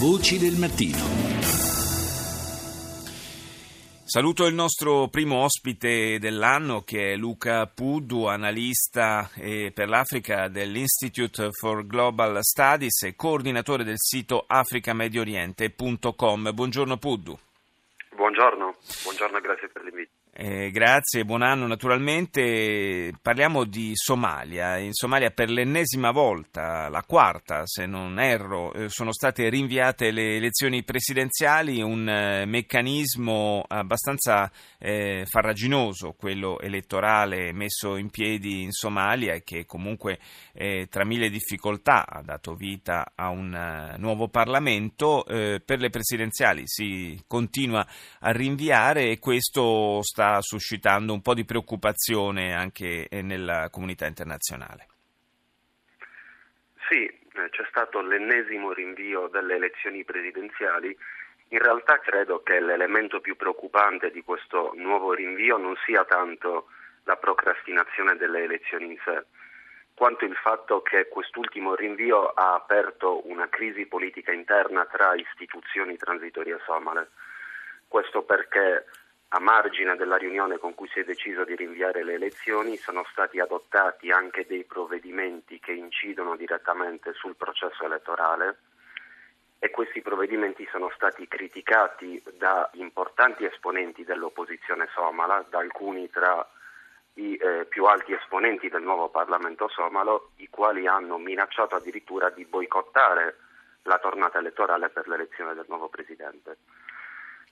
Voci del mattino. Saluto il nostro primo ospite dell'anno che è Luca Puddu, analista eh, per l'Africa dell'Institute for Global Studies e coordinatore del sito africamedioriente.com. Buongiorno Puddu. Buongiorno, buongiorno e grazie per l'invito. Eh, grazie, buon anno naturalmente. Parliamo di Somalia. In Somalia per l'ennesima volta, la quarta se non erro, eh, sono state rinviate le elezioni presidenziali, un eh, meccanismo abbastanza eh, farraginoso, quello elettorale messo in piedi in Somalia e che comunque tra mille difficoltà ha dato vita a un nuovo Parlamento. Per le presidenziali si continua a rinviare e questo sta suscitando un po' di preoccupazione anche eh, nella comunità internazionale. Sì, eh, c'è stato l'ennesimo rinvio delle elezioni presidenziali. In realtà credo che l'elemento più preoccupante di questo nuovo rinvio non sia tanto la procrastinazione delle elezioni in sé, quanto il fatto che quest'ultimo rinvio ha aperto una crisi politica interna tra istituzioni transitorie somale. Questo perché a margine della riunione con cui si è deciso di rinviare le elezioni sono stati adottati anche dei provvedimenti che incidono direttamente sul processo elettorale e questi provvedimenti sono stati criticati da importanti esponenti dell'opposizione somala, da alcuni tra i eh, più alti esponenti del nuovo Parlamento somalo, i quali hanno minacciato addirittura di boicottare la tornata elettorale per l'elezione del nuovo Presidente.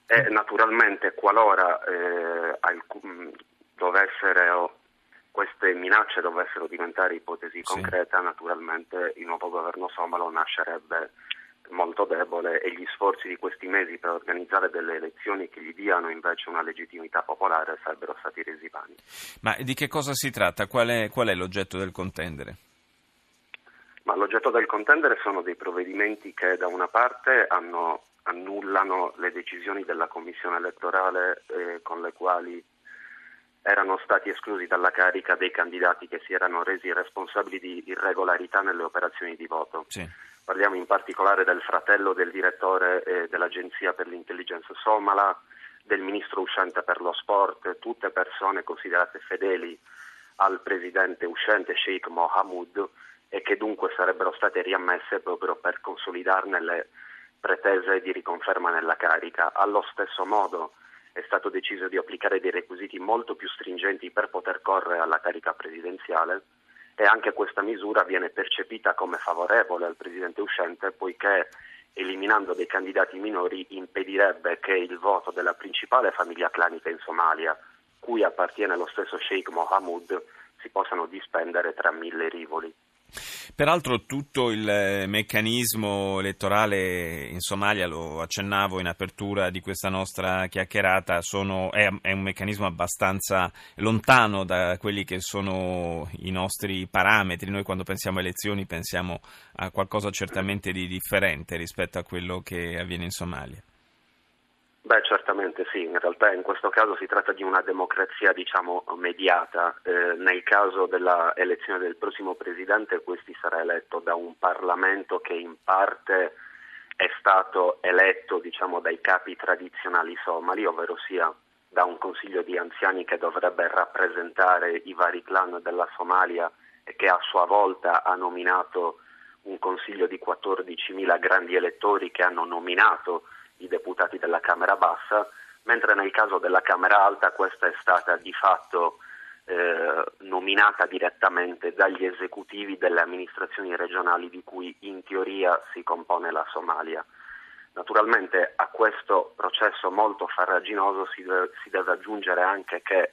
E naturalmente qualora eh, alcun, dovessero, queste minacce dovessero diventare ipotesi sì. concreta, naturalmente il nuovo governo somalo nascerebbe molto debole e gli sforzi di questi mesi per organizzare delle elezioni che gli diano invece una legittimità popolare sarebbero stati resi vani. Ma di che cosa si tratta? Qual è, qual è l'oggetto del contendere? Ma l'oggetto del contendere sono dei provvedimenti che da una parte hanno annullano le decisioni della Commissione elettorale eh, con le quali erano stati esclusi dalla carica dei candidati che si erano resi responsabili di irregolarità nelle operazioni di voto. Sì. Parliamo in particolare del fratello del direttore eh, dell'Agenzia per l'intelligenza somala, del ministro uscente per lo sport, tutte persone considerate fedeli al presidente uscente Sheikh Mohammed e che dunque sarebbero state riammesse proprio per consolidarne le pretese di riconferma nella carica. Allo stesso modo è stato deciso di applicare dei requisiti molto più stringenti per poter correre alla carica presidenziale e anche questa misura viene percepita come favorevole al presidente uscente poiché eliminando dei candidati minori impedirebbe che il voto della principale famiglia clanica in Somalia, cui appartiene lo stesso Sheikh Mohammed, si possano dispendere tra mille rivoli. Peraltro tutto il eh, meccanismo elettorale in Somalia, lo accennavo in apertura di questa nostra chiacchierata, sono, è, è, un meccanismo abbastanza lontano da quelli che sono i nostri parametri. Noi quando pensiamo a elezioni pensiamo a qualcosa certamente di differente rispetto a quello che avviene in Somalia. Beh, certamente sì, in realtà in questo caso si tratta di una democrazia diciamo mediata. Eh, nel caso dell'elezione del prossimo presidente questi sarà eletto da un Parlamento che in parte è stato eletto diciamo, dai capi tradizionali somali, ovvero sia da un consiglio di anziani che dovrebbe rappresentare i vari clan della Somalia e che a sua volta ha nominato un consiglio di 14.000 grandi elettori che hanno nominato i deputati della Camera bassa, mentre nel caso della Camera alta questa è stata di fatto eh, nominata direttamente dagli esecutivi delle amministrazioni regionali di cui in teoria si compone la Somalia. Naturalmente a questo processo molto farraginoso si deve, si deve aggiungere anche che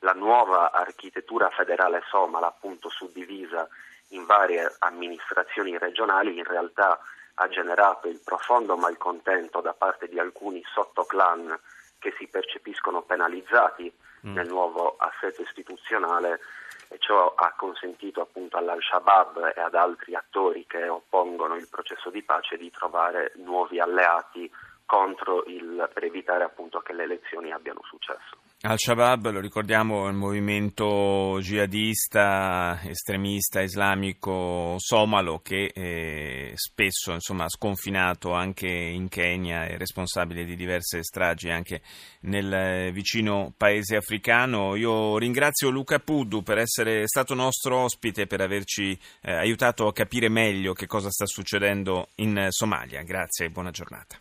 la nuova architettura federale somala, appunto suddivisa in varie amministrazioni regionali, in realtà ha generato il profondo malcontento da parte di alcuni sottoclan che si percepiscono penalizzati mm. nel nuovo assetto istituzionale e ciò ha consentito appunto all'Al-Shabaab e ad altri attori che oppongono il processo di pace di trovare nuovi alleati contro il, per evitare appunto che le elezioni abbiano successo. Al-Shabaab, lo ricordiamo, è il movimento jihadista, estremista, islamico somalo che eh, spesso ha sconfinato anche in Kenya, è responsabile di diverse stragi anche nel vicino paese africano. Io ringrazio Luca Puddu per essere stato nostro ospite, per averci eh, aiutato a capire meglio che cosa sta succedendo in Somalia. Grazie e buona giornata.